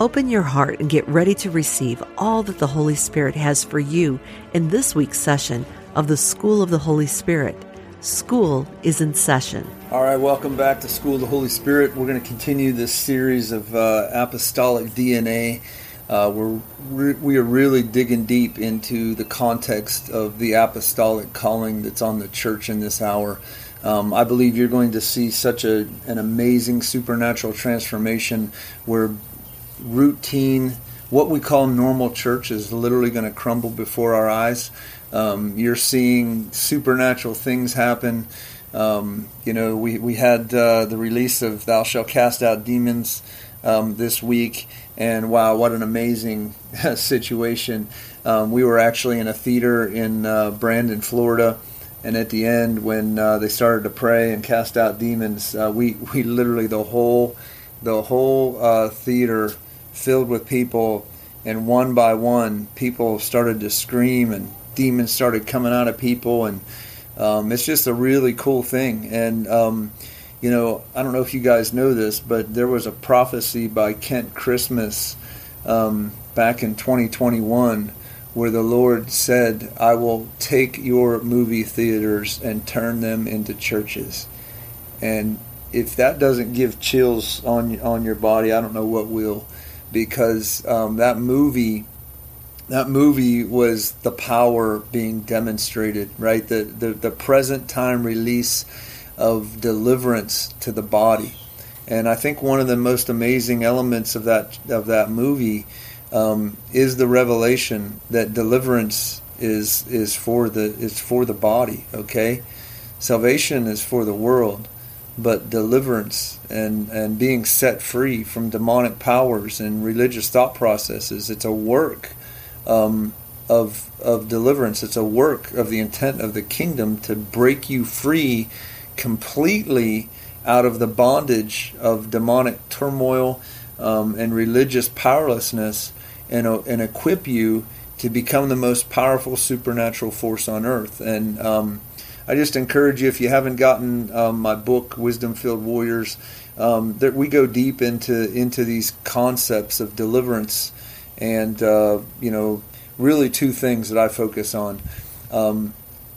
Open your heart and get ready to receive all that the Holy Spirit has for you in this week's session of the School of the Holy Spirit. School is in session. All right, welcome back to School of the Holy Spirit. We're going to continue this series of uh, apostolic DNA. Uh, we're re- we are really digging deep into the context of the apostolic calling that's on the church in this hour. Um, I believe you're going to see such a, an amazing supernatural transformation where routine, what we call normal church, is literally going to crumble before our eyes. Um, you're seeing supernatural things happen. Um, you know, we, we had uh, the release of Thou Shalt Cast Out Demons um, this week, and wow, what an amazing situation. Um, we were actually in a theater in uh, Brandon, Florida, and at the end, when uh, they started to pray and cast out demons, uh, we, we literally, the whole, the whole uh, theater filled with people, and one by one, people started to scream and demons started coming out of people, and um, it's just a really cool thing. And um, you know, I don't know if you guys know this, but there was a prophecy by Kent Christmas um, back in 2021 where the Lord said, "I will take your movie theaters and turn them into churches." And if that doesn't give chills on on your body, I don't know what will, because um, that movie that movie was the power being demonstrated, right? The, the, the present time release of deliverance to the body. And I think one of the most amazing elements of that of that movie um, is the revelation that deliverance is is for the is for the body. Okay, salvation is for the world, but deliverance and and being set free from demonic powers and religious thought processes it's a work um, of of deliverance. It's a work of the intent of the kingdom to break you free completely out of the bondage of demonic turmoil um, and religious powerlessness, and uh, and equip you to become the most powerful supernatural force on earth. And um, I just encourage you if you haven't gotten um, my book, Wisdom Filled Warriors. Um, that we go deep into into these concepts of deliverance and uh, you know really two things that I focus on: um,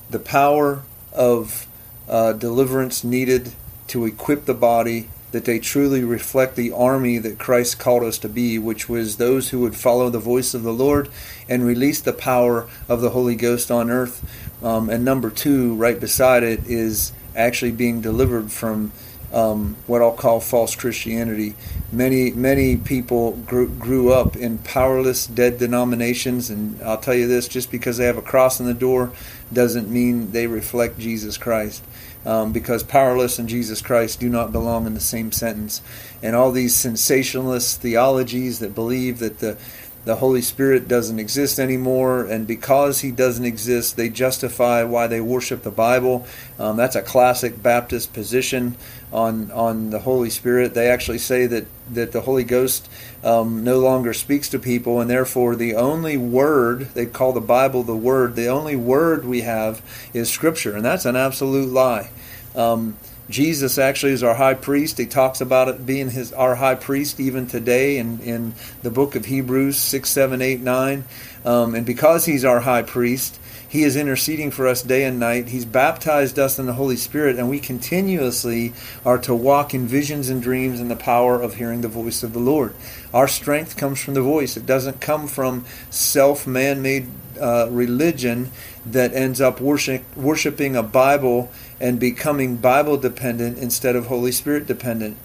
the power of uh, deliverance needed to equip the body that they truly reflect the army that Christ called us to be, which was those who would follow the voice of the Lord and release the power of the Holy Ghost on earth. Um, and number two, right beside it, is actually being delivered from um, what I'll call false Christianity. Many many people grew, grew up in powerless, dead denominations, and I'll tell you this: just because they have a cross in the door, doesn't mean they reflect Jesus Christ. Um, because powerless and Jesus Christ do not belong in the same sentence. And all these cessationist theologies that believe that the the Holy Spirit doesn't exist anymore, and because He doesn't exist, they justify why they worship the Bible. Um, that's a classic Baptist position on on the Holy Spirit. They actually say that that the Holy Ghost um, no longer speaks to people, and therefore the only word they call the Bible the Word. The only word we have is Scripture, and that's an absolute lie. Um, Jesus actually is our high priest. He talks about it being his our high priest even today in, in the book of Hebrews 6, 7, 8, 9. Um, and because he's our high priest, he is interceding for us day and night. He's baptized us in the Holy Spirit, and we continuously are to walk in visions and dreams in the power of hearing the voice of the Lord. Our strength comes from the voice, it doesn't come from self man made uh, religion that ends up worship, worshiping a Bible and becoming Bible dependent instead of Holy Spirit dependent.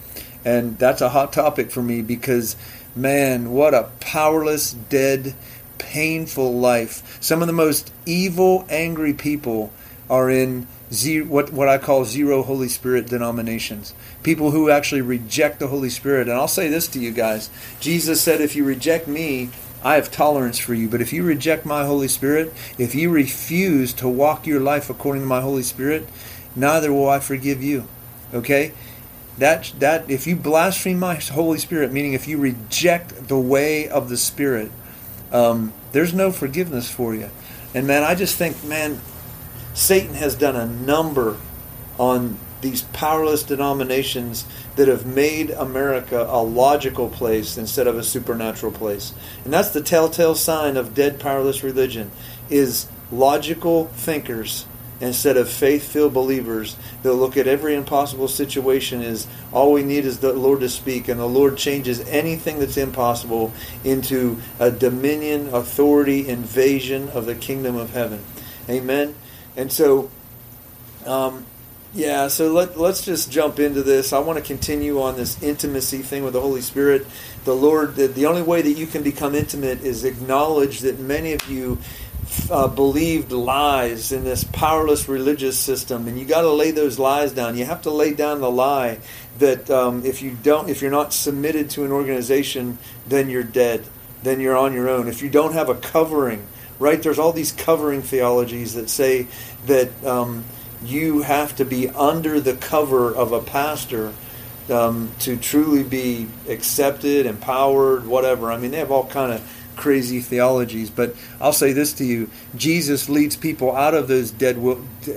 And that's a hot topic for me because, man, what a powerless, dead, painful life. Some of the most evil, angry people are in zero, what, what I call zero Holy Spirit denominations. People who actually reject the Holy Spirit. And I'll say this to you guys Jesus said, if you reject me, I have tolerance for you. But if you reject my Holy Spirit, if you refuse to walk your life according to my Holy Spirit, neither will I forgive you. Okay? That that if you blaspheme my Holy Spirit, meaning if you reject the way of the Spirit, um, there's no forgiveness for you. And man, I just think, man, Satan has done a number on these powerless denominations that have made America a logical place instead of a supernatural place. And that's the telltale sign of dead powerless religion is logical thinkers instead of faith-filled believers that look at every impossible situation as all we need is the Lord to speak and the Lord changes anything that's impossible into a dominion, authority, invasion of the kingdom of heaven. Amen. And so um, yeah, so let, let's just jump into this. I want to continue on this intimacy thing with the Holy Spirit. The Lord, the, the only way that you can become intimate is acknowledge that many of you uh, believed lies in this powerless religious system, and you got to lay those lies down. You have to lay down the lie that um, if you don't, if you're not submitted to an organization, then you're dead. Then you're on your own. If you don't have a covering, right? There's all these covering theologies that say that um, you have to be under the cover of a pastor um, to truly be accepted, empowered, whatever. I mean, they have all kind of crazy theologies. But I'll say this to you: Jesus leads people out of those dead,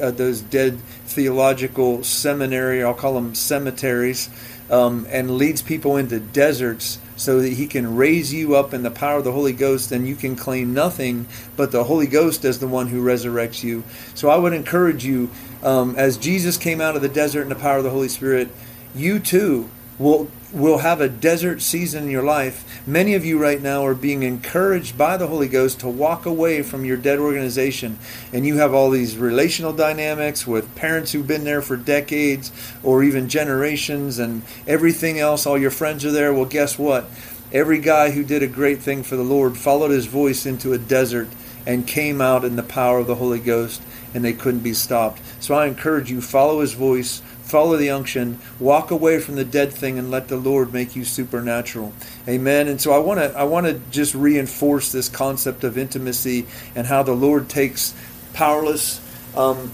uh, those dead theological seminary. I'll call them cemeteries, um, and leads people into deserts so that He can raise you up in the power of the Holy Ghost, and you can claim nothing but the Holy Ghost as the one who resurrects you. So I would encourage you, um, as Jesus came out of the desert in the power of the Holy Spirit, you too will will have a desert season in your life. Many of you right now are being encouraged by the Holy Ghost to walk away from your dead organization. And you have all these relational dynamics with parents who've been there for decades or even generations and everything else. All your friends are there. Well, guess what? Every guy who did a great thing for the Lord followed his voice into a desert and came out in the power of the Holy Ghost and they couldn't be stopped. So I encourage you follow his voice follow the unction, walk away from the dead thing, and let the Lord make you supernatural. Amen. And so I want to I want to just reinforce this concept of intimacy and how the Lord takes powerless um,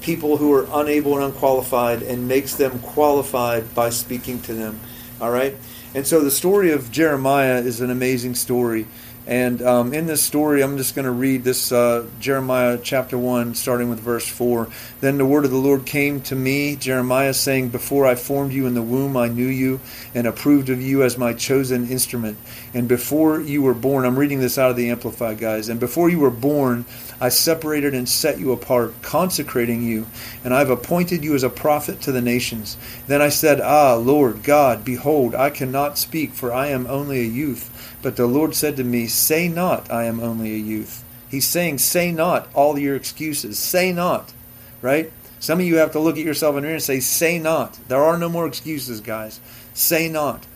people who are unable and unqualified and makes them qualified by speaking to them. All right. And so the story of Jeremiah is an amazing story. And um, in this story, I'm just going to read this uh, Jeremiah chapter 1, starting with verse 4. Then the word of the Lord came to me, Jeremiah, saying, Before I formed you in the womb, I knew you and approved of you as my chosen instrument. And before you were born, I'm reading this out of the Amplified, guys. And before you were born, I separated and set you apart, consecrating you, and I have appointed you as a prophet to the nations. Then I said, Ah, Lord God, behold, I cannot speak, for I am only a youth. But the Lord said to me, Say not, I am only a youth. He's saying, Say not all your excuses. Say not. Right? Some of you have to look at yourself in the mirror and say, Say not. There are no more excuses, guys. Say not.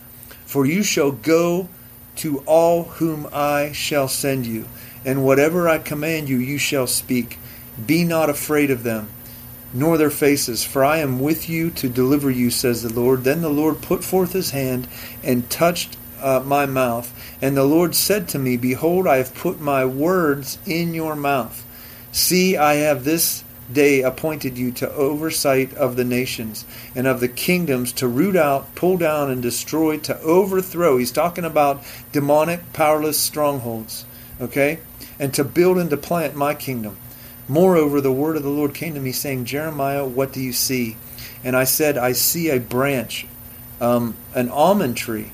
For you shall go to all whom I shall send you, and whatever I command you, you shall speak. Be not afraid of them, nor their faces, for I am with you to deliver you, says the Lord. Then the Lord put forth his hand and touched uh, my mouth. And the Lord said to me, Behold, I have put my words in your mouth. See, I have this day appointed you to oversight of the nations and of the kingdoms to root out, pull down, and destroy, to overthrow. He's talking about demonic, powerless strongholds, okay? And to build and to plant my kingdom. Moreover, the word of the Lord came to me, saying, Jeremiah, what do you see? And I said, I see a branch, um, an almond tree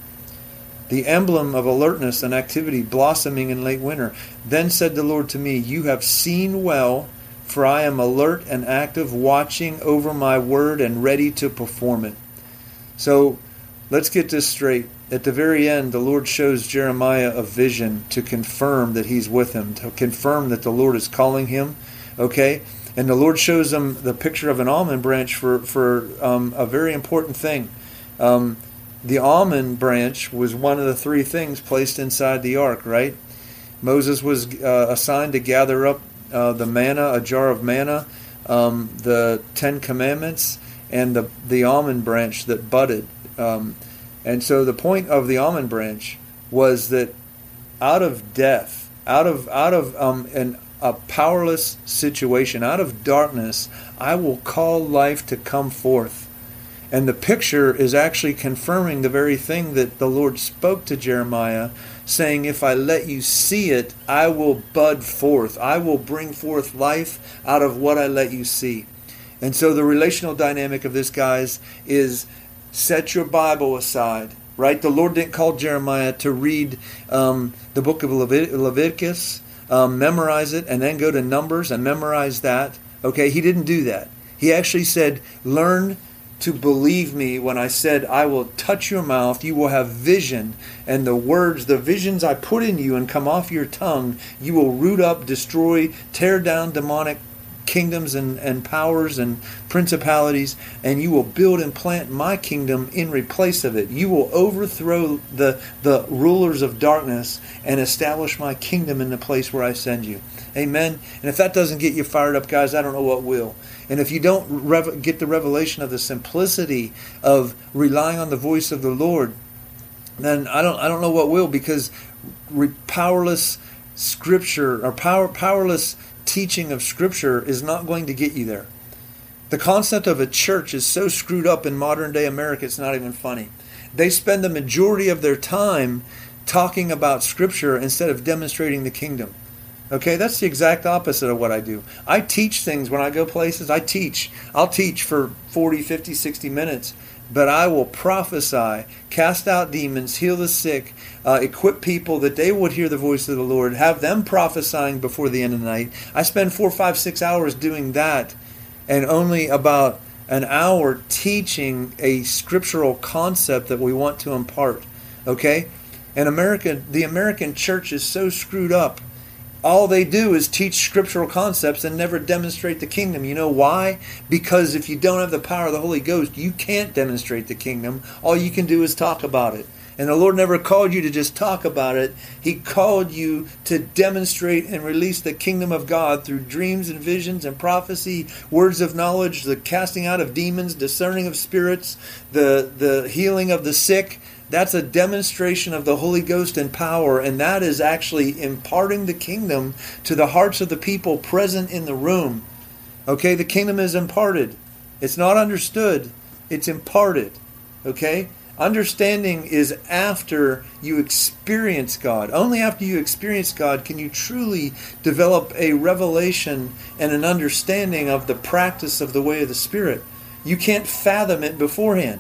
the emblem of alertness and activity blossoming in late winter. Then said the Lord to me, You have seen well, for I am alert and active, watching over my word and ready to perform it. So let's get this straight. At the very end, the Lord shows Jeremiah a vision to confirm that he's with him, to confirm that the Lord is calling him. Okay? And the Lord shows him the picture of an almond branch for, for um, a very important thing. Um, the almond branch was one of the three things placed inside the ark, right? Moses was uh, assigned to gather up uh, the manna, a jar of manna, um, the Ten Commandments, and the, the almond branch that budded. Um, and so the point of the almond branch was that out of death, out of out of um, an, a powerless situation, out of darkness, I will call life to come forth. And the picture is actually confirming the very thing that the Lord spoke to Jeremiah, saying, If I let you see it, I will bud forth. I will bring forth life out of what I let you see. And so the relational dynamic of this, guys, is set your Bible aside, right? The Lord didn't call Jeremiah to read um, the book of Levit- Leviticus, um, memorize it, and then go to Numbers and memorize that. Okay, he didn't do that. He actually said, learn to believe me when I said, I will touch your mouth, you will have vision, and the words, the visions I put in you and come off your tongue, you will root up, destroy, tear down demonic kingdoms and, and powers and principalities, and you will build and plant my kingdom in replace of it. You will overthrow the, the rulers of darkness and establish my kingdom in the place where I send you. Amen. And if that doesn't get you fired up, guys, I don't know what will. And if you don't rev- get the revelation of the simplicity of relying on the voice of the Lord, then I don't I don't know what will because re- powerless scripture or power powerless teaching of Scripture is not going to get you there. The concept of a church is so screwed up in modern day America, it's not even funny. They spend the majority of their time talking about Scripture instead of demonstrating the kingdom. Okay, that's the exact opposite of what I do. I teach things when I go places. I teach. I'll teach for 40, 50, 60 minutes but I will prophesy, cast out demons, heal the sick, uh, equip people that they would hear the voice of the Lord, have them prophesying before the end of the night. I spend four, five, six hours doing that, and only about an hour teaching a scriptural concept that we want to impart. Okay? And America, the American church is so screwed up all they do is teach scriptural concepts and never demonstrate the kingdom. You know why? Because if you don't have the power of the Holy Ghost, you can't demonstrate the kingdom. All you can do is talk about it. And the Lord never called you to just talk about it. He called you to demonstrate and release the kingdom of God through dreams and visions and prophecy, words of knowledge, the casting out of demons, discerning of spirits, the, the healing of the sick that's a demonstration of the Holy Ghost and power, and that is actually imparting the kingdom to the hearts of the people present in the room. Okay, the kingdom is imparted. It's not understood, it's imparted. Okay? Understanding is after you experience God. Only after you experience God can you truly develop a revelation and an understanding of the practice of the way of the Spirit. You can't fathom it beforehand.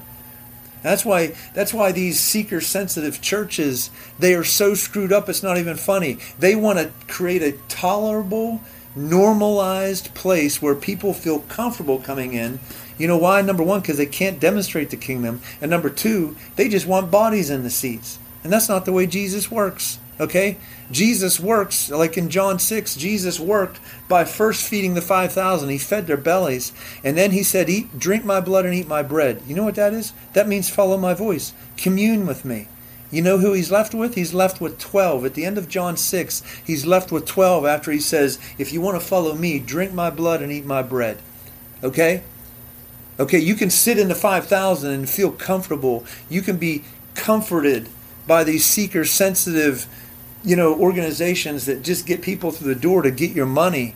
That's why that's why these seeker sensitive churches they are so screwed up it's not even funny. They want to create a tolerable, normalized place where people feel comfortable coming in. You know why? Number 1 because they can't demonstrate the kingdom, and number 2, they just want bodies in the seats. And that's not the way Jesus works. Okay? Jesus works, like in John 6, Jesus worked by first feeding the 5,000. He fed their bellies. And then he said, Eat, drink my blood and eat my bread. You know what that is? That means follow my voice. Commune with me. You know who he's left with? He's left with 12. At the end of John 6, he's left with 12 after he says, If you want to follow me, drink my blood and eat my bread. Okay? Okay, you can sit in the 5,000 and feel comfortable. You can be comforted by these seeker sensitive you know, organizations that just get people through the door to get your money.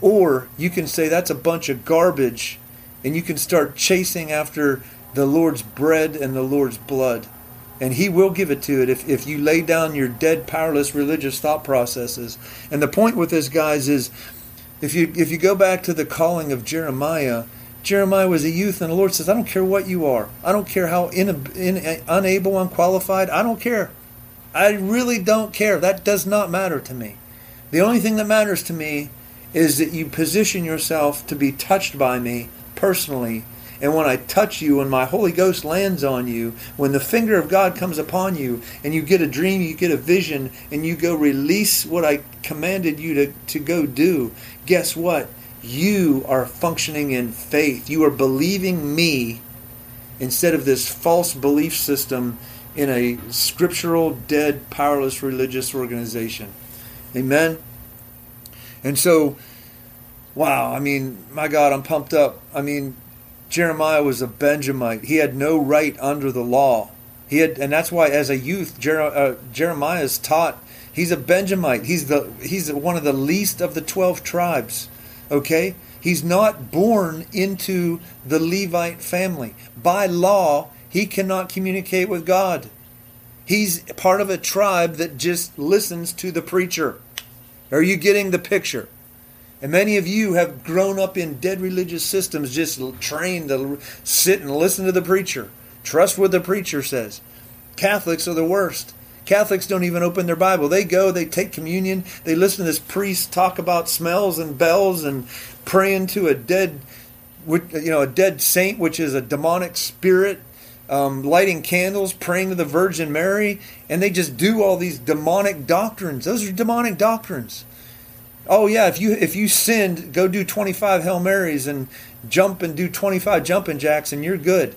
Or you can say that's a bunch of garbage and you can start chasing after the Lord's bread and the Lord's blood. And He will give it to it if, if you lay down your dead, powerless religious thought processes. And the point with this, guys, is if you if you go back to the calling of Jeremiah, Jeremiah was a youth, and the Lord says, I don't care what you are. I don't care how in, in, unable, unqualified. I don't care. I really don't care. That does not matter to me. The only thing that matters to me is that you position yourself to be touched by me personally. And when I touch you, when my Holy Ghost lands on you, when the finger of God comes upon you, and you get a dream, you get a vision, and you go release what I commanded you to, to go do, guess what? You are functioning in faith. You are believing me instead of this false belief system in a scriptural, dead, powerless religious organization. Amen? And so, wow, I mean, my God, I'm pumped up. I mean, Jeremiah was a Benjamite. He had no right under the law. He had, and that's why, as a youth, Jer- uh, Jeremiah is taught. He's a Benjamite. He's the he's one of the least of the twelve tribes. Okay, he's not born into the Levite family. By law, he cannot communicate with God. He's part of a tribe that just listens to the preacher. Are you getting the picture? And many of you have grown up in dead religious systems, just trained to sit and listen to the preacher. Trust what the preacher says. Catholics are the worst. Catholics don't even open their Bible. They go, they take communion, they listen to this priest talk about smells and bells and praying to a dead, you know, a dead saint, which is a demonic spirit, um, lighting candles, praying to the Virgin Mary, and they just do all these demonic doctrines. Those are demonic doctrines. Oh yeah, if you if you sinned, go do 25 Hail Marys and jump and do 25 jumping jacks and you're good.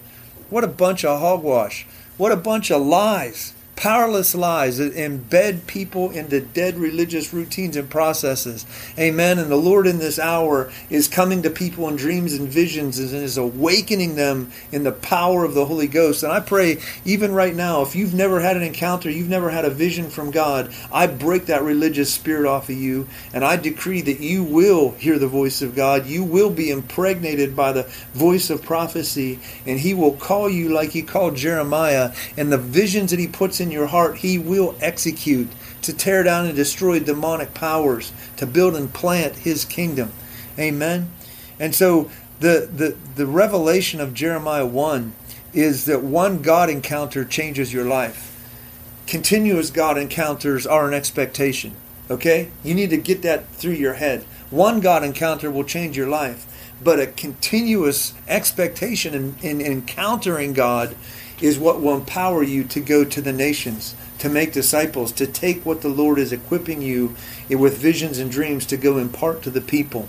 What a bunch of hogwash. What a bunch of lies powerless lies that embed people into dead religious routines and processes. Amen. And the Lord in this hour is coming to people in dreams and visions and is awakening them in the power of the Holy Ghost. And I pray, even right now, if you've never had an encounter, you've never had a vision from God, I break that religious spirit off of you and I decree that you will hear the voice of God. You will be impregnated by the voice of prophecy and He will call you like He called Jeremiah. And the visions that He puts in your heart, He will execute to tear down and destroy demonic powers, to build and plant His kingdom. Amen. And so the, the, the revelation of Jeremiah 1 is that one God encounter changes your life. Continuous God encounters are an expectation. Okay? You need to get that through your head. One God encounter will change your life, but a continuous expectation in, in encountering God is what will empower you to go to the nations, to make disciples, to take what the Lord is equipping you with visions and dreams to go impart to the people.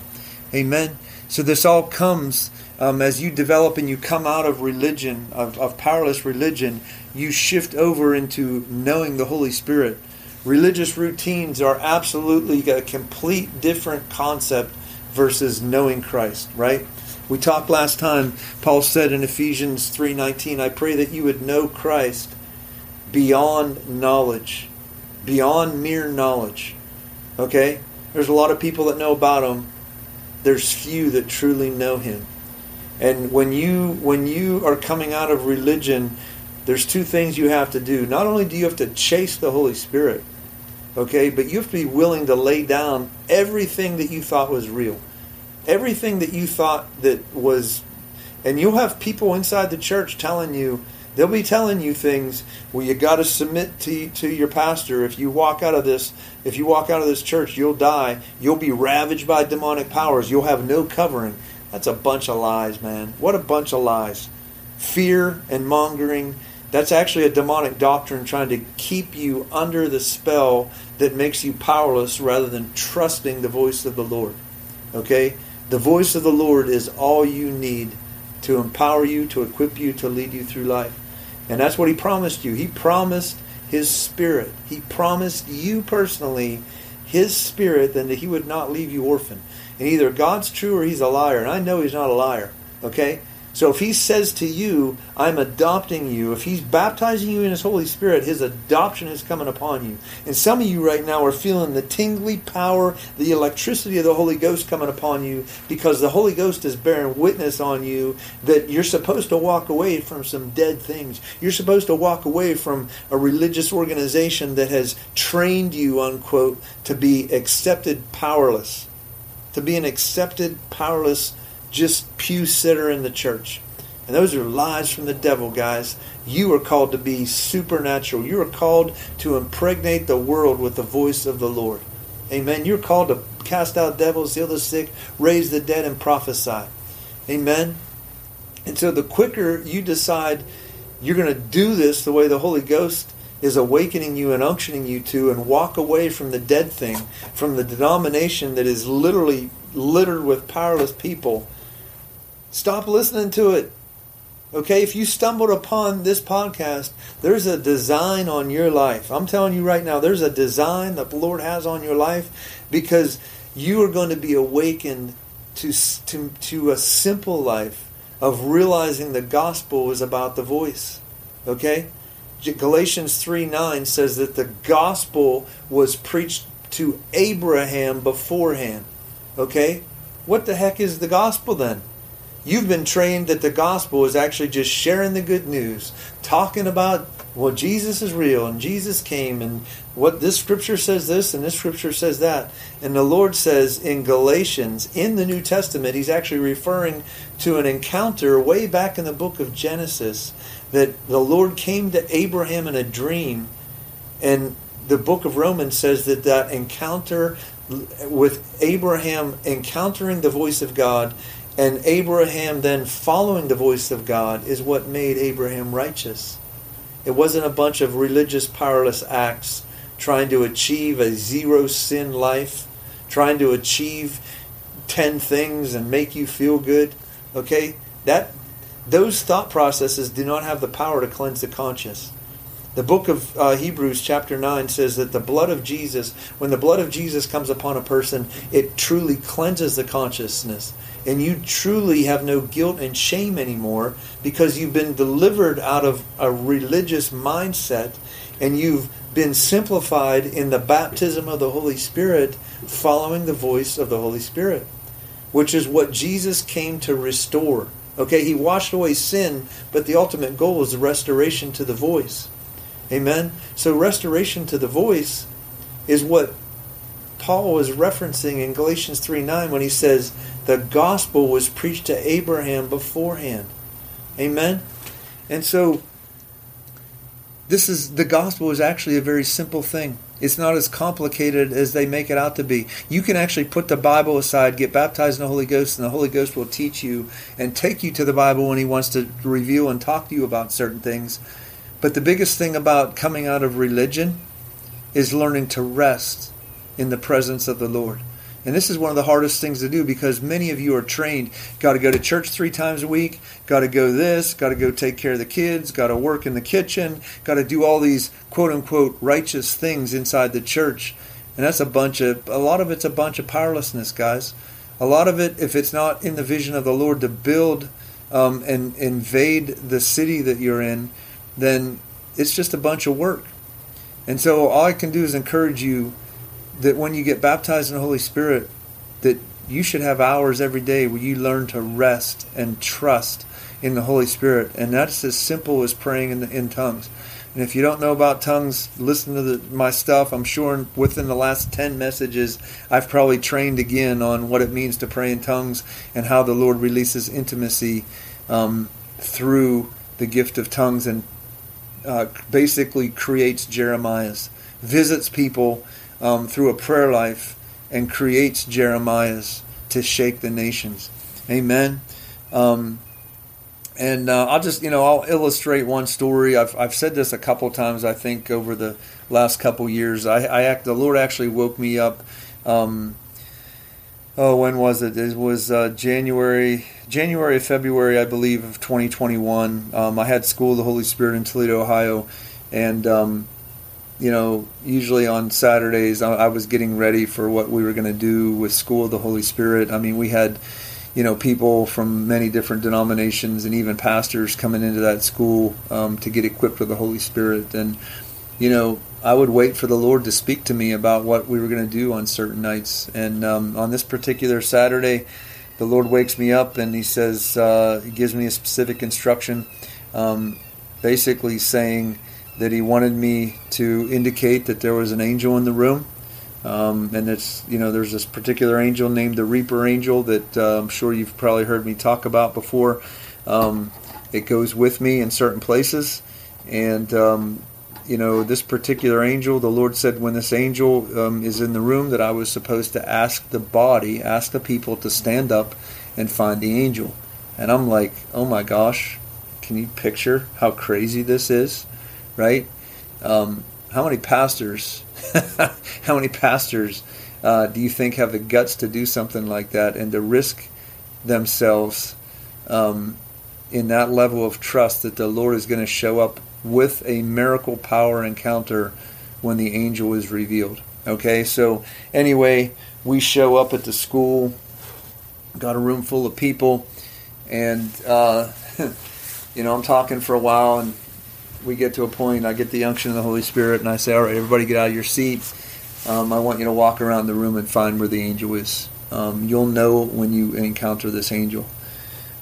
Amen. So this all comes um, as you develop and you come out of religion, of, of powerless religion, you shift over into knowing the Holy Spirit. Religious routines are absolutely a complete different concept versus knowing Christ, right? We talked last time. Paul said in Ephesians 3:19, "I pray that you would know Christ beyond knowledge, beyond mere knowledge." Okay? There's a lot of people that know about him. There's few that truly know him. And when you when you are coming out of religion, there's two things you have to do. Not only do you have to chase the Holy Spirit, okay, but you have to be willing to lay down everything that you thought was real everything that you thought that was and you'll have people inside the church telling you they'll be telling you things well you got to submit to to your pastor if you walk out of this if you walk out of this church you'll die. You'll be ravaged by demonic powers. You'll have no covering. That's a bunch of lies man. What a bunch of lies. Fear and mongering that's actually a demonic doctrine trying to keep you under the spell that makes you powerless rather than trusting the voice of the Lord. Okay the voice of the Lord is all you need to empower you, to equip you, to lead you through life. And that's what He promised you. He promised His Spirit. He promised you personally His Spirit, and that He would not leave you orphan. And either God's true or He's a liar. And I know He's not a liar. Okay? So if he says to you, I'm adopting you, if he's baptizing you in his Holy Spirit, his adoption is coming upon you. And some of you right now are feeling the tingly power, the electricity of the Holy Ghost coming upon you because the Holy Ghost is bearing witness on you that you're supposed to walk away from some dead things. You're supposed to walk away from a religious organization that has trained you, unquote, to be accepted powerless. To be an accepted powerless just pew sitter in the church. And those are lies from the devil, guys. You are called to be supernatural. You are called to impregnate the world with the voice of the Lord. Amen. You're called to cast out devils, heal the sick, raise the dead, and prophesy. Amen. And so the quicker you decide you're going to do this the way the Holy Ghost is awakening you and unctioning you to, and walk away from the dead thing, from the denomination that is literally littered with powerless people Stop listening to it. Okay, if you stumbled upon this podcast, there's a design on your life. I'm telling you right now, there's a design that the Lord has on your life because you are going to be awakened to, to, to a simple life of realizing the gospel is about the voice. Okay? Galatians 3 9 says that the gospel was preached to Abraham beforehand. Okay? What the heck is the gospel then? You've been trained that the gospel is actually just sharing the good news, talking about well, Jesus is real and Jesus came and what this scripture says this and this scripture says that. And the Lord says in Galatians, in the New Testament, he's actually referring to an encounter way back in the book of Genesis that the Lord came to Abraham in a dream. And the book of Romans says that that encounter with Abraham encountering the voice of God and Abraham then following the voice of God is what made Abraham righteous. It wasn't a bunch of religious powerless acts trying to achieve a zero sin life, trying to achieve 10 things and make you feel good. Okay? That those thought processes do not have the power to cleanse the conscience. The book of uh, Hebrews, chapter 9, says that the blood of Jesus, when the blood of Jesus comes upon a person, it truly cleanses the consciousness and you truly have no guilt and shame anymore because you've been delivered out of a religious mindset and you've been simplified in the baptism of the Holy Spirit following the voice of the Holy Spirit, which is what Jesus came to restore. Okay, he washed away sin, but the ultimate goal is the restoration to the voice. Amen. So restoration to the voice is what Paul was referencing in Galatians 3 9 when he says, the gospel was preached to Abraham beforehand. Amen? And so, this is the gospel is actually a very simple thing. It's not as complicated as they make it out to be. You can actually put the Bible aside, get baptized in the Holy Ghost, and the Holy Ghost will teach you and take you to the Bible when He wants to reveal and talk to you about certain things. But the biggest thing about coming out of religion is learning to rest in the presence of the Lord. And this is one of the hardest things to do because many of you are trained. Got to go to church three times a week. Got to go this. Got to go take care of the kids. Got to work in the kitchen. Got to do all these quote unquote righteous things inside the church. And that's a bunch of, a lot of it's a bunch of powerlessness, guys. A lot of it, if it's not in the vision of the Lord to build um, and invade the city that you're in, then it's just a bunch of work. And so all I can do is encourage you that when you get baptized in the Holy Spirit, that you should have hours every day where you learn to rest and trust in the Holy Spirit, and that's as simple as praying in, the, in tongues. And if you don't know about tongues, listen to the, my stuff. I'm sure within the last 10 messages, I've probably trained again on what it means to pray in tongues and how the Lord releases intimacy um, through the gift of tongues and uh, basically creates Jeremiah's, visits people um, through a prayer life and creates Jeremiah's to shake the nations. Amen. Um, and uh, I'll just, you know, I'll illustrate one story. I've, I've said this a couple times, I think, over the last couple years. I, I act, the Lord actually woke me up. Um, oh, when was it? It was uh, January, January, February, I believe, of 2021. Um, I had School of the Holy Spirit in Toledo, Ohio, and um, you know, usually on Saturdays, I, I was getting ready for what we were going to do with School of the Holy Spirit. I mean, we had, you know, people from many different denominations and even pastors coming into that school um, to get equipped with the Holy Spirit. And, you know, I would wait for the Lord to speak to me about what we were going to do on certain nights. And um, on this particular Saturday, the Lord wakes me up and He says, uh, He gives me a specific instruction, um, basically saying, that he wanted me to indicate that there was an angel in the room. Um, and it's you know there's this particular angel named the Reaper Angel that uh, I'm sure you've probably heard me talk about before. Um, it goes with me in certain places, and um, you know this particular angel. The Lord said when this angel um, is in the room that I was supposed to ask the body, ask the people to stand up and find the angel. And I'm like, oh my gosh, can you picture how crazy this is? Right? Um, how many pastors, how many pastors uh, do you think have the guts to do something like that and to risk themselves um, in that level of trust that the Lord is going to show up with a miracle power encounter when the angel is revealed? Okay, so anyway, we show up at the school, got a room full of people, and uh, you know I'm talking for a while, and we get to a point, I get the unction of the Holy Spirit, and I say, "All right, everybody, get out of your seat. Um, I want you to walk around the room and find where the angel is. Um, you'll know when you encounter this angel."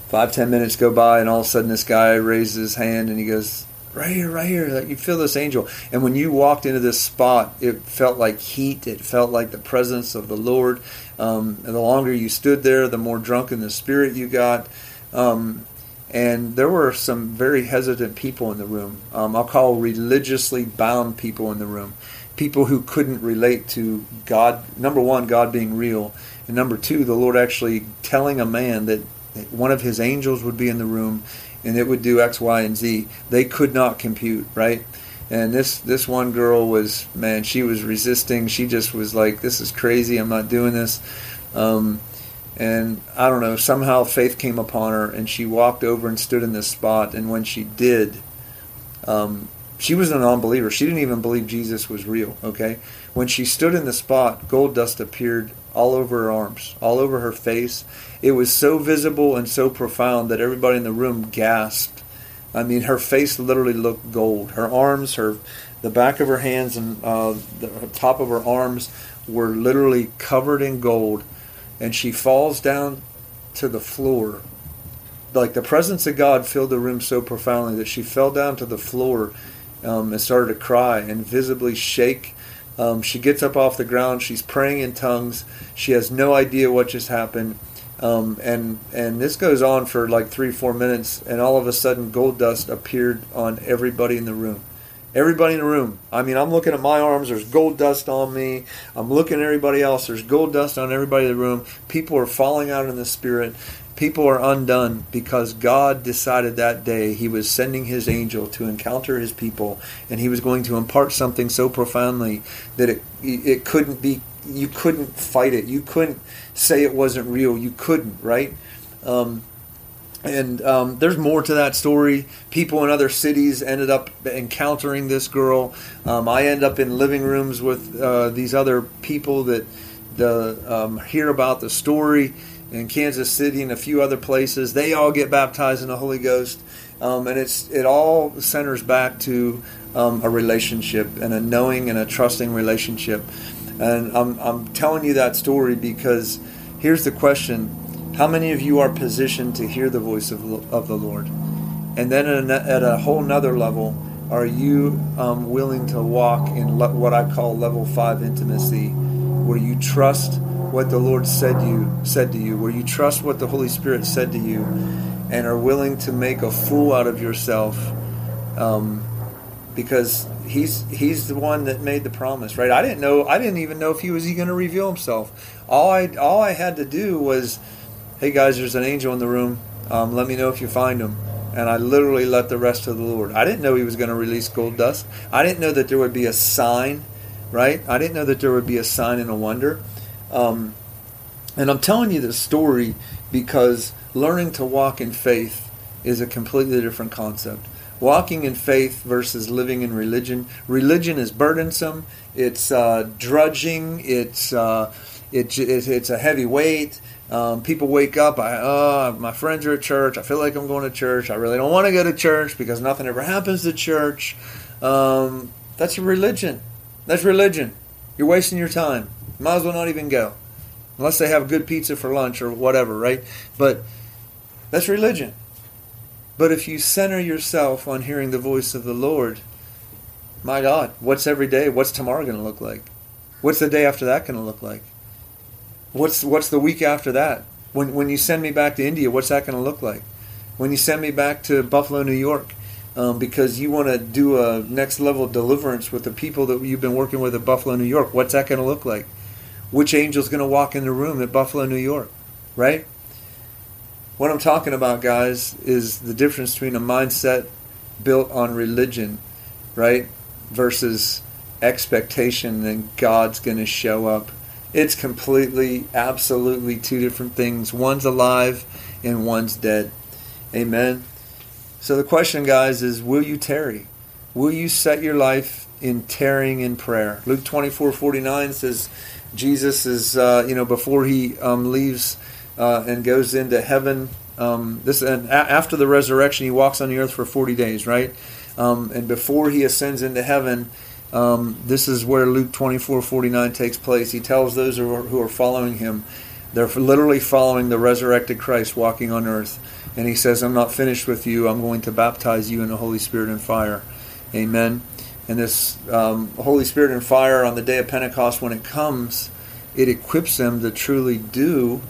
Five ten minutes go by, and all of a sudden, this guy raises his hand and he goes, "Right here, right here! Like you feel this angel." And when you walked into this spot, it felt like heat. It felt like the presence of the Lord. Um, and the longer you stood there, the more drunk in the spirit you got. Um, and there were some very hesitant people in the room. Um, I'll call religiously bound people in the room, people who couldn't relate to God. Number one, God being real, and number two, the Lord actually telling a man that one of His angels would be in the room, and it would do X, Y, and Z. They could not compute, right? And this this one girl was man, she was resisting. She just was like, "This is crazy. I'm not doing this." Um, and I don't know, somehow faith came upon her and she walked over and stood in this spot. And when she did, um, she was a non-believer. She didn't even believe Jesus was real, okay? When she stood in the spot, gold dust appeared all over her arms, all over her face. It was so visible and so profound that everybody in the room gasped. I mean, her face literally looked gold. Her arms, her the back of her hands and uh, the top of her arms were literally covered in gold and she falls down to the floor. Like the presence of God filled the room so profoundly that she fell down to the floor um, and started to cry and visibly shake. Um, she gets up off the ground. She's praying in tongues. She has no idea what just happened. Um, and and this goes on for like three four minutes, and all of a sudden, gold dust appeared on everybody in the room. Everybody in the room. I mean, I'm looking at my arms. There's gold dust on me. I'm looking at everybody else. There's gold dust on everybody in the room. People are falling out in the spirit. People are undone because God decided that day He was sending His angel to encounter His people, and He was going to impart something so profoundly that it it couldn't be. You couldn't fight it. You couldn't say it wasn't real. You couldn't, right? Um, and um, there's more to that story. People in other cities ended up encountering this girl. Um, I end up in living rooms with uh, these other people that the, um, hear about the story in Kansas City and a few other places. They all get baptized in the Holy Ghost, um, and it's it all centers back to um, a relationship and a knowing and a trusting relationship. And I'm, I'm telling you that story because here's the question how many of you are positioned to hear the voice of, of the Lord? And then at a, at a whole nother level, are you um, willing to walk in le- what I call level five intimacy, where you trust what the Lord said you said to you, where you trust what the Holy Spirit said to you, and are willing to make a fool out of yourself, um, because he's he's the one that made the promise, right? I didn't know. I didn't even know if he was going to reveal himself. All I all I had to do was hey guys, there's an angel in the room. Um, let me know if you find him. And I literally let the rest of the Lord. I didn't know he was going to release gold dust. I didn't know that there would be a sign, right? I didn't know that there would be a sign and a wonder. Um, and I'm telling you this story because learning to walk in faith is a completely different concept. Walking in faith versus living in religion. Religion is burdensome. It's uh, drudging. It's uh, it, it's a heavy weight. Um, people wake up. I, oh, my friends are at church. I feel like I'm going to church. I really don't want to go to church because nothing ever happens to church. Um, that's religion. That's religion. You're wasting your time. Might as well not even go, unless they have good pizza for lunch or whatever, right? But that's religion. But if you center yourself on hearing the voice of the Lord, my God, what's every day? What's tomorrow going to look like? What's the day after that going to look like? What's what's the week after that? When when you send me back to India, what's that going to look like? When you send me back to Buffalo, New York, um, because you want to do a next level deliverance with the people that you've been working with at Buffalo, New York, what's that going to look like? Which angel's going to walk in the room at Buffalo, New York, right? What I'm talking about, guys, is the difference between a mindset built on religion, right, versus expectation that God's going to show up it's completely, absolutely two different things. One's alive and one's dead. Amen. So the question, guys, is will you tarry? Will you set your life in tarrying in prayer? Luke 24 49 says Jesus is, uh, you know, before he um, leaves uh, and goes into heaven, um, this and a- after the resurrection, he walks on the earth for 40 days, right? Um, and before he ascends into heaven, um, this is where Luke 24 49 takes place. He tells those who are, who are following him, they're literally following the resurrected Christ walking on earth. And he says, I'm not finished with you. I'm going to baptize you in the Holy Spirit and fire. Amen. And this um, Holy Spirit and fire on the day of Pentecost, when it comes, it equips them to truly do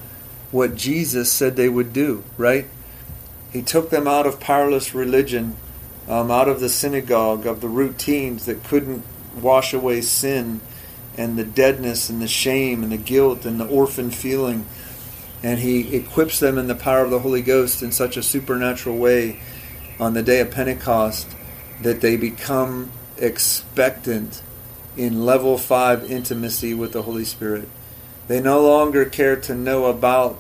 what Jesus said they would do, right? He took them out of powerless religion, um, out of the synagogue, of the routines that couldn't wash away sin and the deadness and the shame and the guilt and the orphan feeling. And he equips them in the power of the Holy Ghost in such a supernatural way on the day of Pentecost that they become expectant in level five intimacy with the Holy Spirit. They no longer care to know about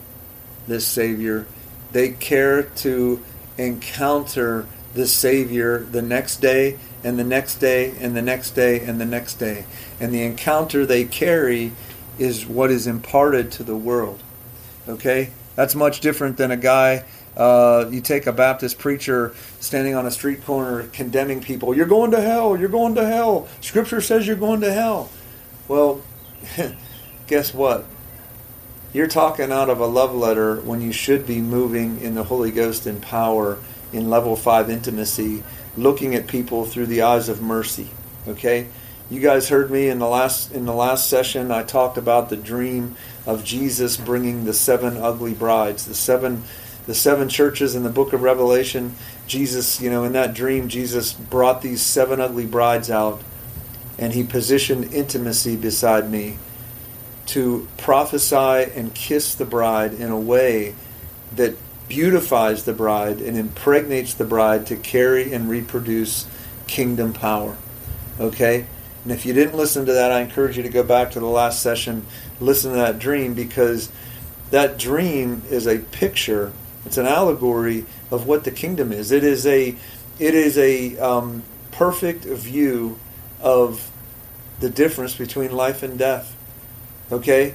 this Savior, they care to encounter the Savior the next day and the next day and the next day and the next day. And the encounter they carry is what is imparted to the world. Okay? That's much different than a guy. Uh, you take a Baptist preacher standing on a street corner condemning people. You're going to hell. You're going to hell. Scripture says you're going to hell. Well, guess what? You're talking out of a love letter when you should be moving in the Holy Ghost in power in level five intimacy, looking at people through the eyes of mercy. Okay? You guys heard me in the last in the last session. I talked about the dream of Jesus bringing the seven ugly brides, the seven the seven churches in the book of Revelation. Jesus, you know, in that dream, Jesus brought these seven ugly brides out, and he positioned intimacy beside me to prophesy and kiss the bride in a way that beautifies the bride and impregnates the bride to carry and reproduce kingdom power. Okay? And if you didn't listen to that, I encourage you to go back to the last session, listen to that dream, because that dream is a picture, it's an allegory of what the kingdom is. It is a, it is a um, perfect view of the difference between life and death. Okay?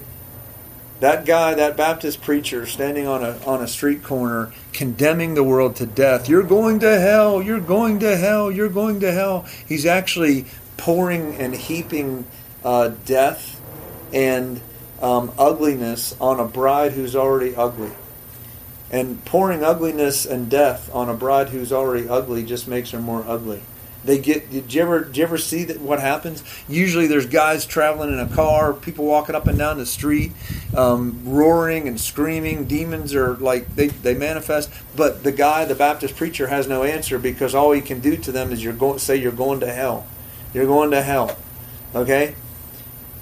That guy, that Baptist preacher standing on a on a street corner condemning the world to death. You're going to hell, you're going to hell, you're going to hell. He's actually pouring and heaping uh, death and um, ugliness on a bride who's already ugly. And pouring ugliness and death on a bride who's already ugly just makes her more ugly. They get. Did you ever? Did you ever see that? What happens? Usually, there's guys traveling in a car, people walking up and down the street, um, roaring and screaming. Demons are like they they manifest. But the guy, the Baptist preacher, has no answer because all he can do to them is you're going say you're going to hell. You're going to hell. Okay.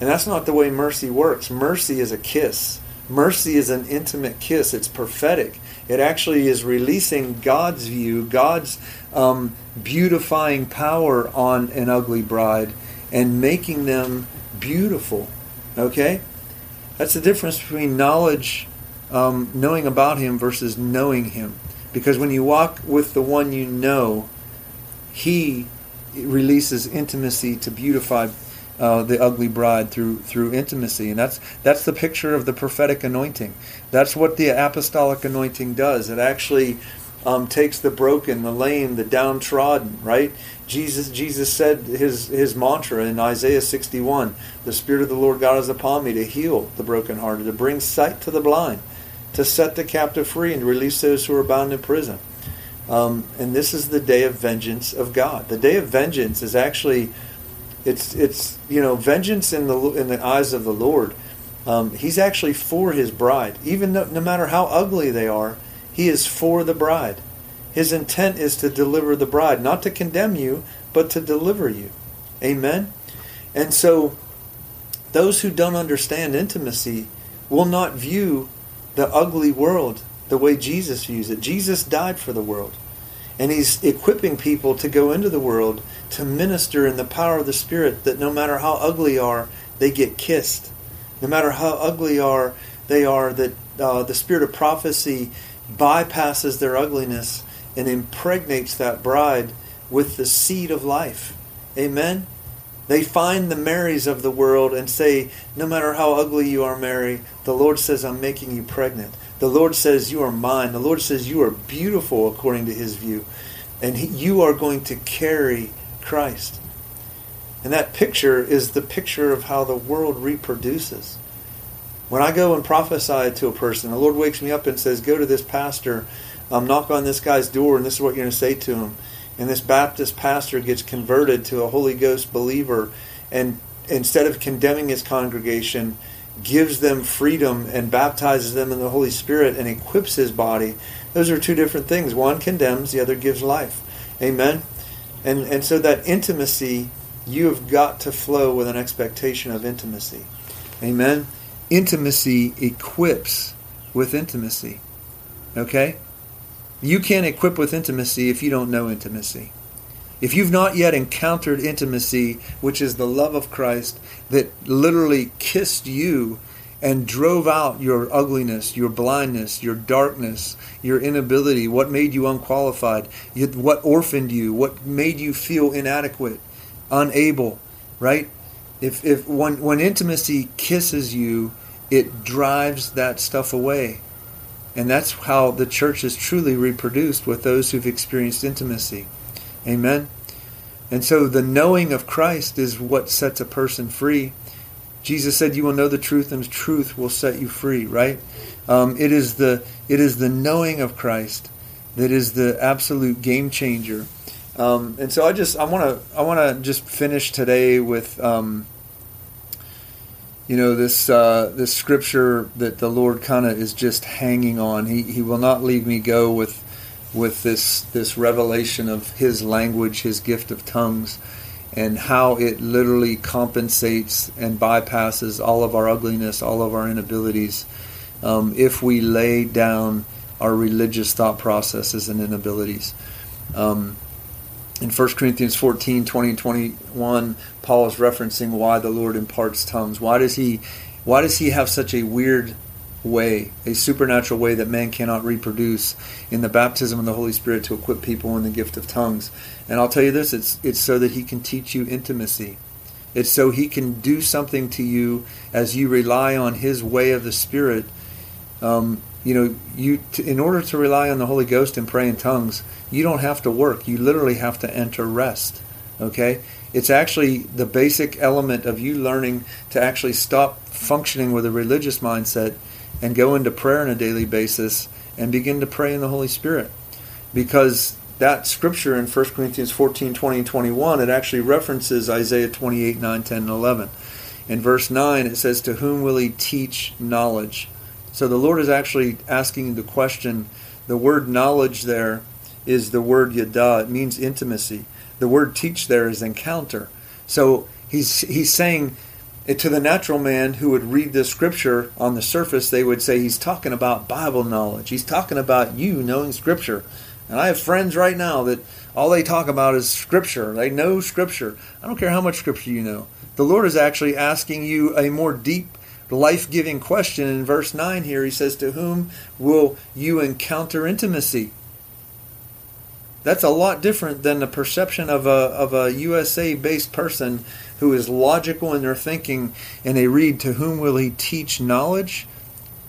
And that's not the way mercy works. Mercy is a kiss. Mercy is an intimate kiss. It's prophetic. It actually is releasing God's view, God's um, beautifying power on an ugly bride and making them beautiful. Okay? That's the difference between knowledge, um, knowing about Him versus knowing Him. Because when you walk with the one you know, He releases intimacy to beautify uh, the ugly bride through through intimacy, and that's that's the picture of the prophetic anointing. That's what the apostolic anointing does. It actually um, takes the broken, the lame, the downtrodden, right? Jesus Jesus said his his mantra in Isaiah 61, "The Spirit of the Lord God is upon me to heal the brokenhearted, to bring sight to the blind, to set the captive free, and to release those who are bound in prison." Um, and this is the day of vengeance of God. The day of vengeance is actually it's it's you know vengeance in the in the eyes of the Lord. Um, he's actually for his bride, even no, no matter how ugly they are he is for the bride. His intent is to deliver the bride, not to condemn you, but to deliver you. Amen? And so, those who don't understand intimacy will not view the ugly world the way Jesus views it. Jesus died for the world. And he's equipping people to go into the world to minister in the power of the Spirit that no matter how ugly are, they get kissed. No matter how ugly are they are, that uh, the Spirit of prophecy bypasses their ugliness and impregnates that bride with the seed of life. Amen? They find the Marys of the world and say, No matter how ugly you are, Mary, the Lord says, I'm making you pregnant. The Lord says, You are mine. The Lord says, You are beautiful according to his view. and he, you are going to carry Christ. And that picture is the picture of how the world reproduces. When I go and prophesy to a person, the Lord wakes me up and says, Go to this pastor, um, knock on this guy's door, and this is what you're going to say to him. And this Baptist pastor gets converted to a Holy Ghost believer, and instead of condemning his congregation, gives them freedom and baptizes them in the Holy Spirit and equips his body. Those are two different things. One condemns, the other gives life. Amen. And and so that intimacy, you have got to flow with an expectation of intimacy. Amen. Intimacy equips with intimacy. Okay? You can't equip with intimacy if you don't know intimacy. If you've not yet encountered intimacy, which is the love of Christ that literally kissed you and drove out your ugliness, your blindness, your darkness, your inability, what made you unqualified, what orphaned you, what made you feel inadequate, unable, right? If, if when, when intimacy kisses you, it drives that stuff away. And that's how the church is truly reproduced with those who've experienced intimacy. Amen. And so the knowing of Christ is what sets a person free. Jesus said, "You will know the truth, and the truth will set you free." Right? Um, it is the it is the knowing of Christ that is the absolute game changer. Um, and so I just I want to I want to just finish today with um, you know this uh, this scripture that the Lord kind of is just hanging on. He He will not leave me go with with this this revelation of his language, his gift of tongues, and how it literally compensates and bypasses all of our ugliness, all of our inabilities, um, if we lay down our religious thought processes and inabilities. Um, in 1 Corinthians 14, 20 and 21, Paul is referencing why the Lord imparts tongues. Why does he why does he have such a weird way, a supernatural way that man cannot reproduce in the baptism of the Holy Spirit to equip people in the gift of tongues. And I'll tell you this, it's it's so that he can teach you intimacy. It's so he can do something to you as you rely on his way of the Spirit. Um, you know, you to, in order to rely on the Holy Ghost and pray in tongues, you don't have to work. You literally have to enter rest. Okay? It's actually the basic element of you learning to actually stop functioning with a religious mindset and go into prayer on a daily basis and begin to pray in the Holy Spirit. Because that scripture in 1 Corinthians 14, 20, and 21, it actually references Isaiah 28, 9, 10, and 11. In verse 9, it says, To whom will he teach knowledge? So the Lord is actually asking the question. The word knowledge there is the word yada. It means intimacy. The word teach there is encounter. So he's, he's saying, to the natural man who would read this scripture on the surface, they would say he's talking about Bible knowledge. He's talking about you knowing scripture. And I have friends right now that all they talk about is scripture. They know scripture. I don't care how much scripture you know. The Lord is actually asking you a more deep, life giving question. In verse 9 here, he says, To whom will you encounter intimacy? That's a lot different than the perception of a, of a USA based person who is logical in their thinking, and they read, To whom will he teach knowledge?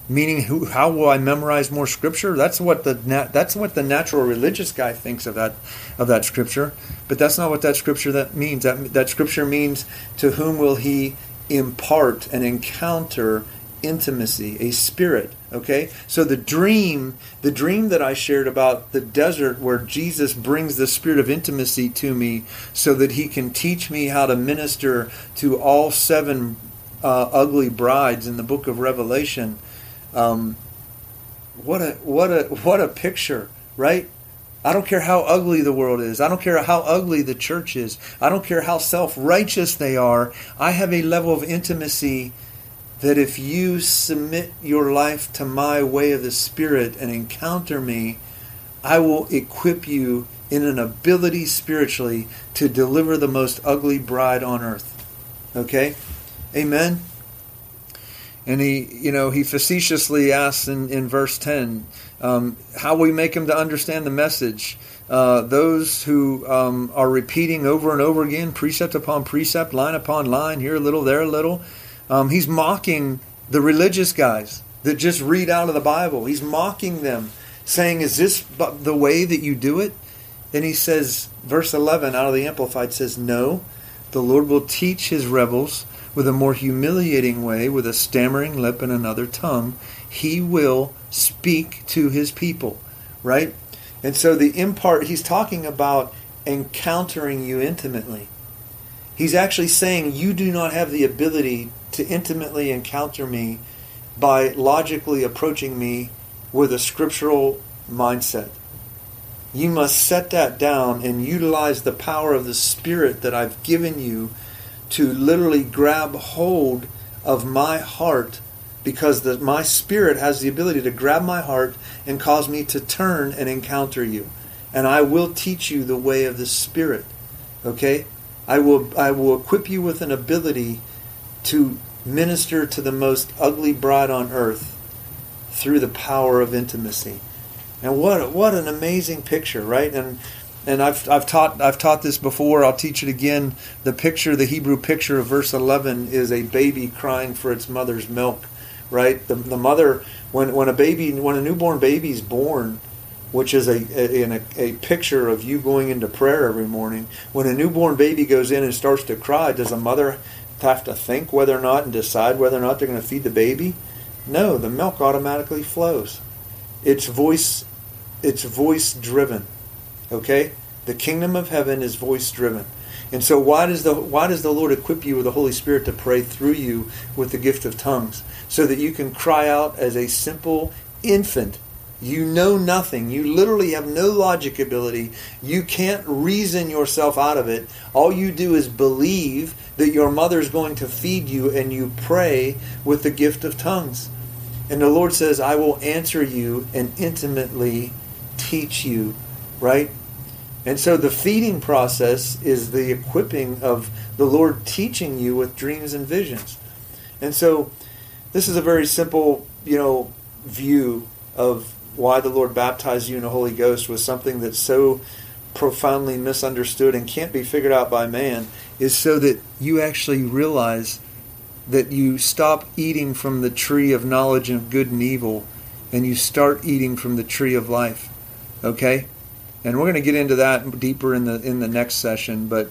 Meaning, who, how will I memorize more scripture? That's what the that's what the natural religious guy thinks of that of that scripture, but that's not what that scripture that means. That that scripture means to whom will he impart and encounter intimacy, a spirit. Okay? So the dream, the dream that I shared about the desert where Jesus brings the spirit of intimacy to me so that he can teach me how to minister to all seven uh, ugly brides in the book of Revelation. Um, what a what a what a picture, right? I don't care how ugly the world is. I don't care how ugly the church is. I don't care how self-righteous they are. I have a level of intimacy that if you submit your life to my way of the Spirit and encounter me, I will equip you in an ability spiritually to deliver the most ugly bride on earth. Okay? Amen? And he, you know, he facetiously asks in, in verse 10, um, how we make them to understand the message. Uh, those who um, are repeating over and over again, precept upon precept, line upon line, here a little, there a little, um, he's mocking the religious guys that just read out of the Bible. He's mocking them, saying, Is this the way that you do it? Then he says, verse 11 out of the Amplified says, No, the Lord will teach his rebels with a more humiliating way, with a stammering lip and another tongue. He will speak to his people, right? And so the impart, he's talking about encountering you intimately. He's actually saying you do not have the ability to intimately encounter me by logically approaching me with a scriptural mindset. You must set that down and utilize the power of the Spirit that I've given you to literally grab hold of my heart because the, my spirit has the ability to grab my heart and cause me to turn and encounter you. And I will teach you the way of the Spirit. Okay? I will I will equip you with an ability to minister to the most ugly bride on earth through the power of intimacy. And what what an amazing picture, right? And and I've I've taught I've taught this before. I'll teach it again. The picture, the Hebrew picture of verse 11 is a baby crying for its mother's milk, right? The the mother when when a baby when a newborn baby is born, which is a, a, a, a picture of you going into prayer every morning. When a newborn baby goes in and starts to cry, does a mother have to think whether or not and decide whether or not they're going to feed the baby? No, the milk automatically flows. It's voice it's voice driven. Okay? The kingdom of heaven is voice driven. And so why does the why does the Lord equip you with the Holy Spirit to pray through you with the gift of tongues so that you can cry out as a simple infant you know nothing. You literally have no logic ability. You can't reason yourself out of it. All you do is believe that your mother is going to feed you, and you pray with the gift of tongues. And the Lord says, I will answer you and intimately teach you, right? And so the feeding process is the equipping of the Lord teaching you with dreams and visions. And so this is a very simple, you know, view of why the Lord baptized you in the Holy Ghost was something that's so profoundly misunderstood and can't be figured out by man is so that you actually realize that you stop eating from the tree of knowledge of good and evil and you start eating from the tree of life. Okay? And we're going to get into that deeper in the in the next session, but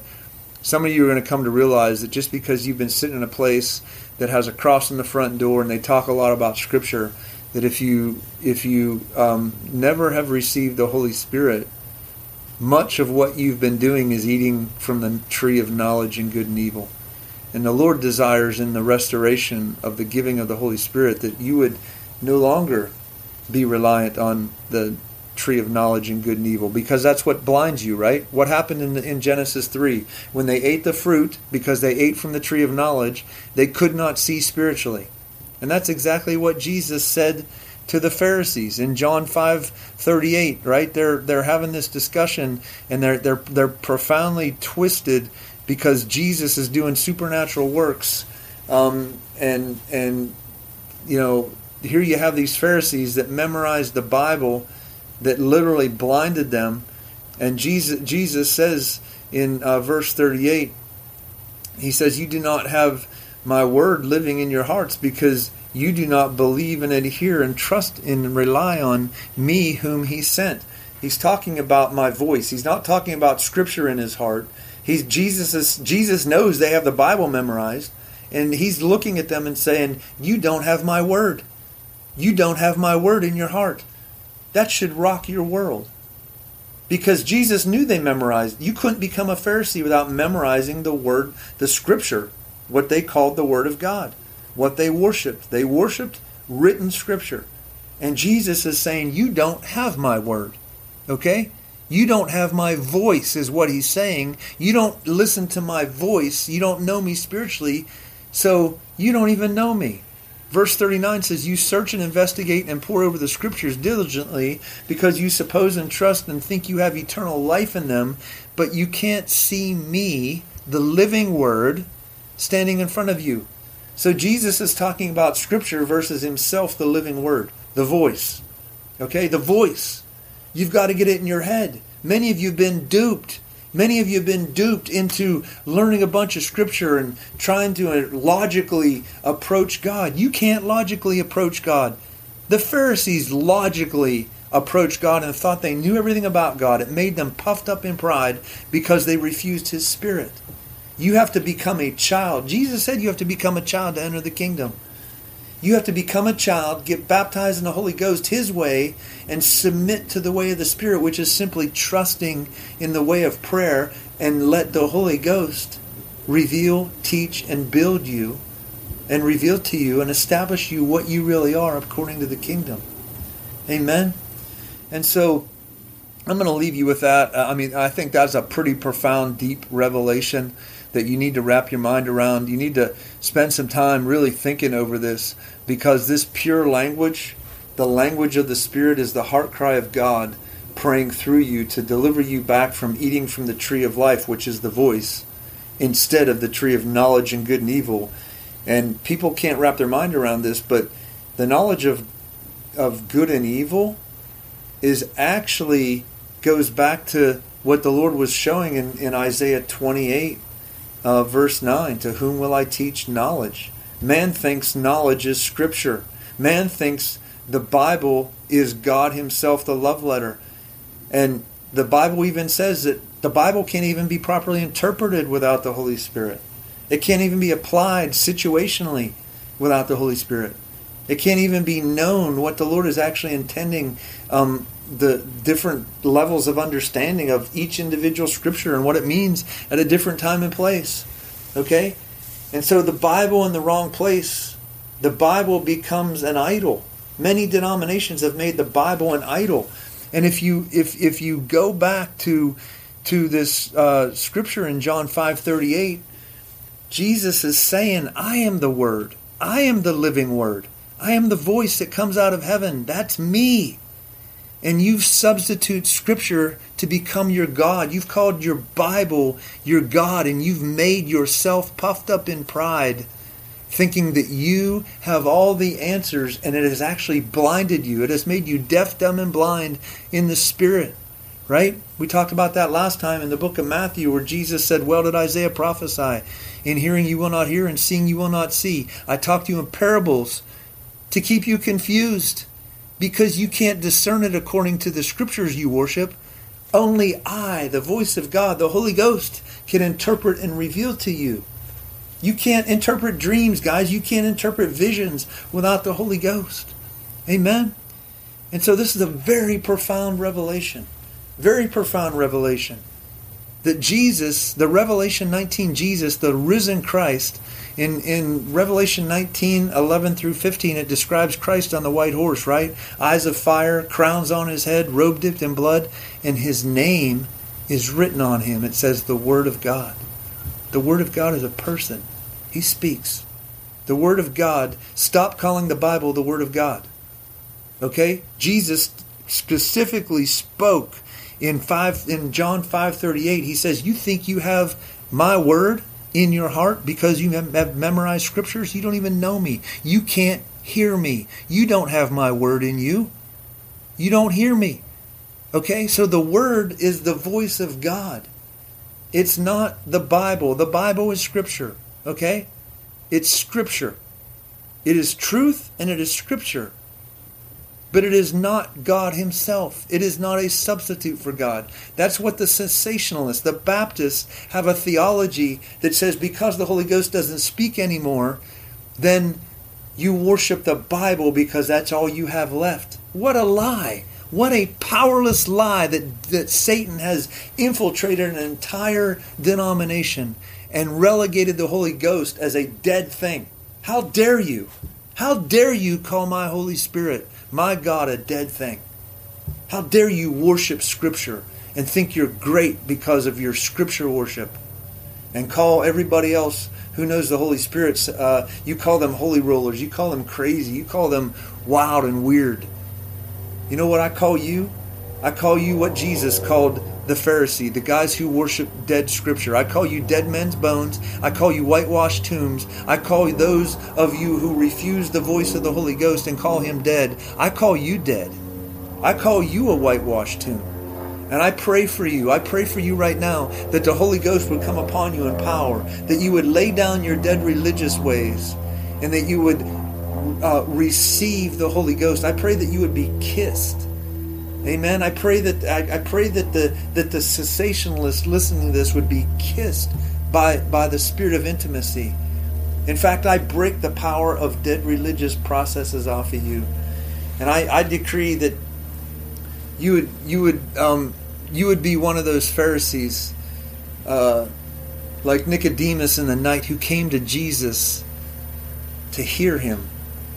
some of you are going to come to realize that just because you've been sitting in a place that has a cross in the front door and they talk a lot about scripture, that if you if you um, never have received the Holy Spirit, much of what you've been doing is eating from the tree of knowledge and good and evil. And the Lord desires in the restoration of the giving of the Holy Spirit that you would no longer be reliant on the tree of knowledge and good and evil because that's what blinds you, right? What happened in, the, in Genesis 3? When they ate the fruit, because they ate from the tree of knowledge, they could not see spiritually. And that's exactly what Jesus said to the Pharisees in John 5:38, right? They're they're having this discussion and they're they're they're profoundly twisted because Jesus is doing supernatural works. Um, and and you know, here you have these Pharisees that memorized the Bible that literally blinded them. And Jesus Jesus says in uh, verse 38 he says you do not have my word living in your hearts because you do not believe and adhere and trust and rely on me whom he sent. He's talking about my voice. He's not talking about scripture in his heart. He's Jesus is, Jesus knows they have the Bible memorized and he's looking at them and saying, "You don't have my word. You don't have my word in your heart." That should rock your world. Because Jesus knew they memorized. You couldn't become a Pharisee without memorizing the word, the scripture what they called the Word of God, what they worshiped. They worshiped written Scripture. And Jesus is saying, You don't have my Word. Okay? You don't have my voice, is what he's saying. You don't listen to my voice. You don't know me spiritually. So you don't even know me. Verse 39 says, You search and investigate and pore over the scriptures diligently because you suppose and trust and think you have eternal life in them, but you can't see me, the living word, standing in front of you. So Jesus is talking about Scripture versus Himself, the living Word, the voice. Okay, the voice. You've got to get it in your head. Many of you have been duped. Many of you have been duped into learning a bunch of Scripture and trying to uh, logically approach God. You can't logically approach God. The Pharisees logically approached God and thought they knew everything about God. It made them puffed up in pride because they refused His Spirit. You have to become a child. Jesus said you have to become a child to enter the kingdom. You have to become a child, get baptized in the Holy Ghost His way, and submit to the way of the Spirit, which is simply trusting in the way of prayer and let the Holy Ghost reveal, teach, and build you and reveal to you and establish you what you really are according to the kingdom. Amen. And so I'm going to leave you with that. Uh, I mean, I think that's a pretty profound, deep revelation that you need to wrap your mind around. You need to spend some time really thinking over this because this pure language, the language of the Spirit, is the heart cry of God praying through you to deliver you back from eating from the tree of life, which is the voice, instead of the tree of knowledge and good and evil. And people can't wrap their mind around this, but the knowledge of of good and evil is actually goes back to what the Lord was showing in, in Isaiah 28, uh, verse 9. To whom will I teach knowledge? Man thinks knowledge is Scripture. Man thinks the Bible is God Himself, the love letter. And the Bible even says that the Bible can't even be properly interpreted without the Holy Spirit. It can't even be applied situationally without the Holy Spirit. It can't even be known what the Lord is actually intending, um, the different levels of understanding of each individual scripture and what it means at a different time and place. Okay? And so the Bible in the wrong place, the Bible becomes an idol. Many denominations have made the Bible an idol. And if you if if you go back to to this uh, scripture in John five thirty eight, Jesus is saying, "I am the Word. I am the living Word. I am the voice that comes out of heaven. That's me." And you substitute scripture to become your God. You've called your Bible your God, and you've made yourself puffed up in pride, thinking that you have all the answers, and it has actually blinded you. It has made you deaf, dumb, and blind in the spirit. Right? We talked about that last time in the book of Matthew, where Jesus said, Well did Isaiah prophesy? In hearing you will not hear, and seeing you will not see. I talk to you in parables to keep you confused because you can't discern it according to the scriptures you worship. Only I, the voice of God, the Holy Ghost, can interpret and reveal to you. You can't interpret dreams, guys. You can't interpret visions without the Holy Ghost. Amen? And so this is a very profound revelation. Very profound revelation. That Jesus, the Revelation 19 Jesus, the risen Christ, in in Revelation 19, 11 through 15, it describes Christ on the white horse, right? Eyes of fire, crowns on his head, robe dipped in blood, and his name is written on him. It says the Word of God. The Word of God is a person. He speaks. The Word of God. Stop calling the Bible the Word of God. Okay? Jesus specifically spoke in five in John 5:38. He says, "You think you have my word? in your heart because you have memorized scriptures? You don't even know me. You can't hear me. You don't have my word in you. You don't hear me. Okay? So the word is the voice of God. It's not the Bible. The Bible is scripture. Okay? It's scripture. It is truth and it is scripture. But it is not God Himself. It is not a substitute for God. That's what the cessationalists, the Baptists, have a theology that says because the Holy Ghost doesn't speak anymore, then you worship the Bible because that's all you have left. What a lie! What a powerless lie that, that Satan has infiltrated an entire denomination and relegated the Holy Ghost as a dead thing. How dare you? How dare you call my Holy Spirit my God, a dead thing. How dare you worship Scripture and think you're great because of your Scripture worship and call everybody else who knows the Holy Spirit, uh, you call them holy rollers, you call them crazy, you call them wild and weird. You know what I call you? I call you what Jesus called the Pharisee, the guys who worship dead scripture. I call you dead men's bones. I call you whitewashed tombs. I call those of you who refuse the voice of the Holy Ghost and call him dead. I call you dead. I call you a whitewashed tomb. And I pray for you. I pray for you right now that the Holy Ghost would come upon you in power, that you would lay down your dead religious ways, and that you would uh, receive the Holy Ghost. I pray that you would be kissed Amen. I pray that I, I pray that the that the cessationalists listening to this would be kissed by by the spirit of intimacy. In fact, I break the power of dead religious processes off of you, and I, I decree that you would you would um, you would be one of those Pharisees, uh, like Nicodemus in the night, who came to Jesus to hear him,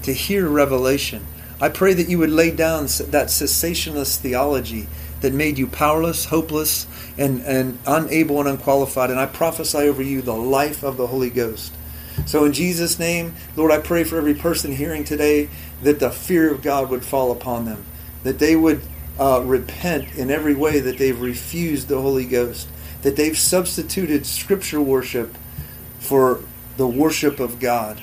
to hear revelation I pray that you would lay down that cessationist theology that made you powerless, hopeless, and, and unable and unqualified. And I prophesy over you the life of the Holy Ghost. So, in Jesus' name, Lord, I pray for every person hearing today that the fear of God would fall upon them, that they would uh, repent in every way that they've refused the Holy Ghost, that they've substituted Scripture worship for the worship of God,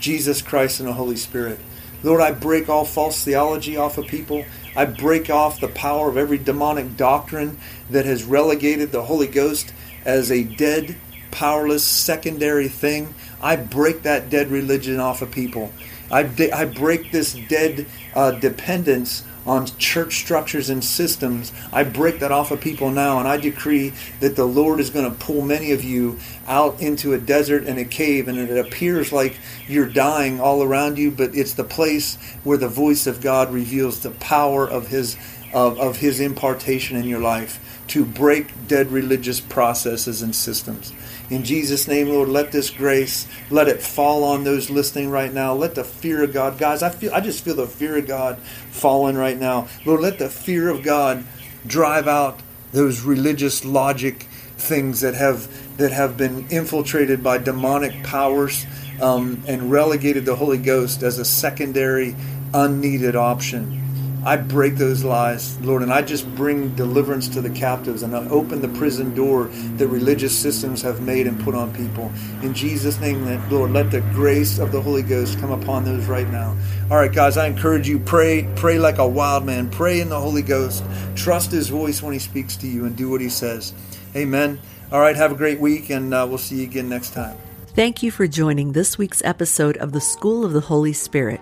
Jesus Christ and the Holy Spirit. Lord, I break all false theology off of people. I break off the power of every demonic doctrine that has relegated the Holy Ghost as a dead, powerless, secondary thing. I break that dead religion off of people. I, de- I break this dead uh, dependence on church structures and systems. I break that off of people now, and I decree that the Lord is going to pull many of you out into a desert and a cave, and it appears like you're dying all around you, but it's the place where the voice of God reveals the power of His of, of His impartation in your life to break dead religious processes and systems. In Jesus' name, Lord, let this grace, let it fall on those listening right now. Let the fear of God, guys, I feel I just feel the fear of God falling right now. Lord, let the fear of God drive out those religious logic things that have that have been infiltrated by demonic powers um, and relegated the Holy Ghost as a secondary, unneeded option. I break those lies, Lord, and I just bring deliverance to the captives and I open the prison door that religious systems have made and put on people. In Jesus' name, Lord, let the grace of the Holy Ghost come upon those right now. All right, guys, I encourage you pray, pray like a wild man, pray in the Holy Ghost, trust His voice when He speaks to you, and do what He says. Amen. All right, have a great week, and uh, we'll see you again next time. Thank you for joining this week's episode of the School of the Holy Spirit.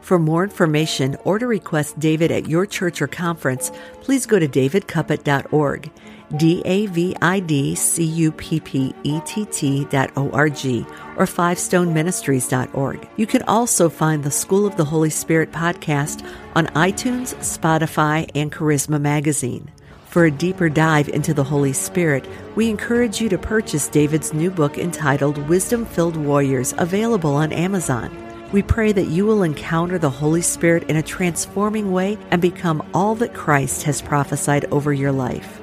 For more information or to request David at your church or conference, please go to davidcuppett.org, D A V I D C U P P E T T dot O R G, or fivestoneministries.org. You can also find the School of the Holy Spirit podcast on iTunes, Spotify, and Charisma Magazine. For a deeper dive into the Holy Spirit, we encourage you to purchase David's new book entitled Wisdom Filled Warriors, available on Amazon. We pray that you will encounter the Holy Spirit in a transforming way and become all that Christ has prophesied over your life.